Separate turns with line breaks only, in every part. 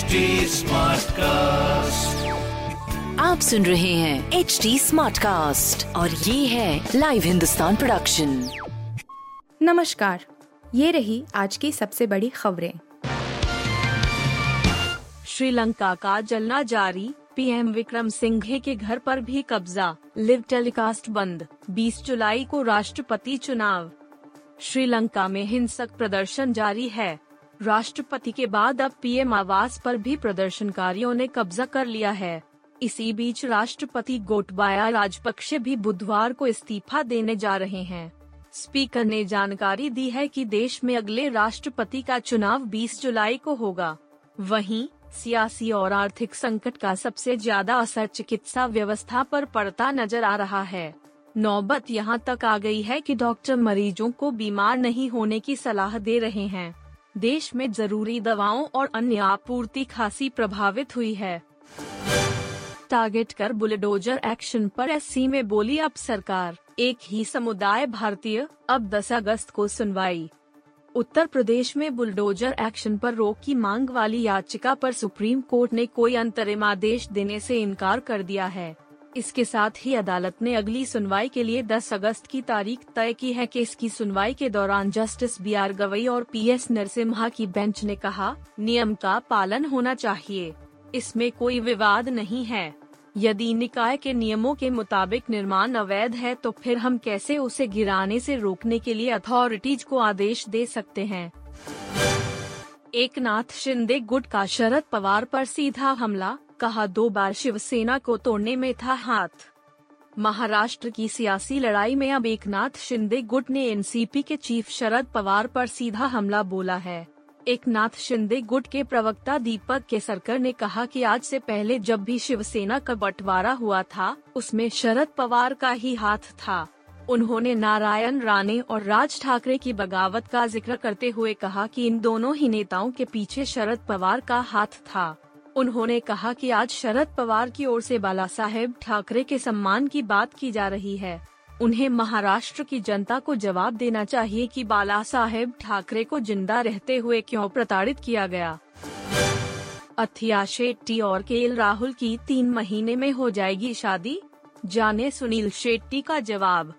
HD cast
आप सुन रहे हैं एच डी स्मार्ट कास्ट और ये है लाइव हिंदुस्तान प्रोडक्शन
नमस्कार ये रही आज की सबसे बड़ी खबरें।
श्रीलंका का जलना जारी पीएम विक्रम सिंघे के घर पर भी कब्जा लिव टेलीकास्ट बंद 20 जुलाई को राष्ट्रपति चुनाव। श्रीलंका में हिंसक प्रदर्शन जारी है। राष्ट्रपति के बाद अब पीएम आवास पर भी प्रदर्शनकारियों ने कब्जा कर लिया है। इसी बीच राष्ट्रपति गोटबाया राजपक्षे भी बुधवार को इस्तीफा देने जा रहे हैं। स्पीकर ने जानकारी दी है कि देश में अगले राष्ट्रपति का चुनाव 20 जुलाई को होगा। वहीं, सियासी और आर्थिक संकट का सबसे ज़्यादा असर चिकित्सा व्यवस्था पर पड़ता नज़र आ रहा है। नौबत यहाँ तक आ गई है कि डॉक्टर मरीजों को बीमार नहीं होने की सलाह दे रहे हैं। देश में ज़रूरी दवाओं और अन्य आपूर्ति खासी प्रभावित हुई है। टारगेट कर बुलडोजर एक्शन पर एससी में बोली अब सरकार। एक ही समुदाय भारतीय, अब 10 अगस्त को सुनवाई। उत्तर प्रदेश में बुलडोजर एक्शन पर रोक की मांग वाली याचिका पर सुप्रीम कोर्ट ने कोई अंतरिम आदेश देने से इनकार कर दिया है। इसके साथ ही अदालत ने अगली सुनवाई के लिए 10 अगस्त की तारीख तय की है केस की सुनवाई के दौरान जस्टिस बी आर गवई और पी एस नरसिम्हा की बेंच ने कहा, नियम का पालन होना चाहिए। इसमें कोई विवाद नहीं है। यदि निकाय के नियमों के मुताबिक निर्माण अवैध है तो फिर हम कैसे उसे गिराने से रोकने के लिए अथॉरिटीज को आदेश दे सकते हैं? एक नाथ शिंदे गुट का शरद पवार पर सीधा हमला कहा, दो बार शिवसेना को तोड़ने में था हाथ। महाराष्ट्र की सियासी लड़ाई में अब एक नाथ शिंदे गुट ने एनसीपी के चीफ शरद पवार पर सीधा हमला बोला है। एक नाथ शिंदे गुट के प्रवक्ता दीपक केसरकर ने कहा कि आज से पहले जब भी शिवसेना का बंटवारा हुआ था, उसमें शरद पवार का ही हाथ था। उन्होंने नारायण राणे और राज ठाकरे की बगावत का ज़िक्र करते हुए कहा कि इन दोनों ही नेताओं के पीछे शरद पवार का हाथ था। उन्होंने कहा कि आज शरद पवार की ओर से बाला साहेब ठाकरे के सम्मान की बात की जा रही है। उन्हें महाराष्ट्र की जनता को जवाब देना चाहिए कि बाला साहेब ठाकरे को ज़िंदा रहते हुए क्यों प्रताड़ित किया गया। अथिया शेट्टी और के राहुल की तीन महीने में हो जाएगी शादी? जाने सुनील शेट्टी का जवाब।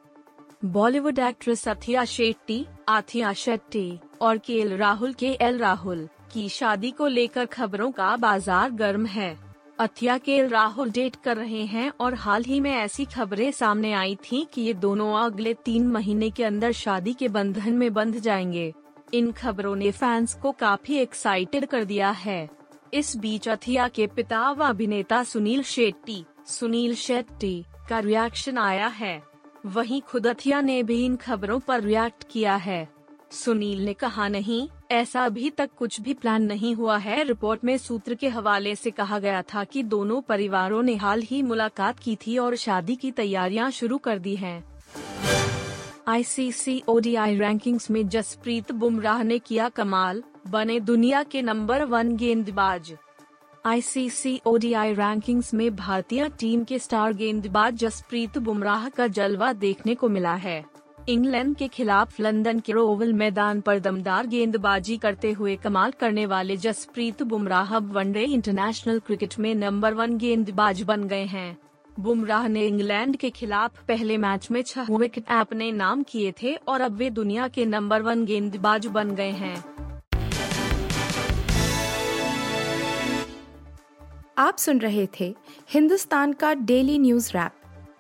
बॉलीवुड एक्ट्रेस अथिया शेट्टी, आथिया शेट्टी और के राहुल के एल राहुल। की शादी को लेकर खबरों का बाज़ार गर्म है। अथिया के राहुल डेट कर रहे हैं और हाल ही में ऐसी खबरें सामने आई थीं कि ये दोनों अगले तीन महीने के अंदर शादी के बंधन में बंध जाएँगे। इन खबरों ने फैंस को काफ़ी एक्साइटेड कर दिया है। इस बीच अथिया के पिता व अभिनेता सुनील शेट्टी सुनील शेट्टी का रिएक्शन आया है। वहीं खुद अथिया ने भी इन खबरों पर रिएक्ट किया है। सुनील ने कहा, नहीं ऐसा अभी तक कुछ भी प्लान नहीं हुआ है। रिपोर्ट में सूत्र के हवाले से कहा गया था कि दोनों परिवारों ने हाल ही मुलाकात की थी और शादी की तैयारियाँ शुरू कर दी हैं। आईसीसी ओडीआई रैंकिंग्स में जसप्रीत बुमराह ने किया कमाल। बने दुनिया के नंबर वन गेंदबाज। आईसीसी ओडीआई रैंकिंग्स में भारतीय टीम के स्टार गेंदबाज जसप्रीत बुमराह का जलवा देखने को मिला है। इंग्लैंड के खिलाफ लंदन के ओवल मैदान पर दमदार गेंदबाजी करते हुए कमाल करने वाले जसप्रीत बुमराह अब वनडे इंटरनेशनल क्रिकेट में नंबर वन गेंदबाज बन गए हैं। बुमराह ने इंग्लैंड के खिलाफ पहले मैच में छह विकेट अपने नाम किए थे और अब वे दुनिया के नंबर वन गेंदबाज बन गए हैं।
आप सुन रहे थे हिंदुस्तान का डेली न्यूज़ रैप।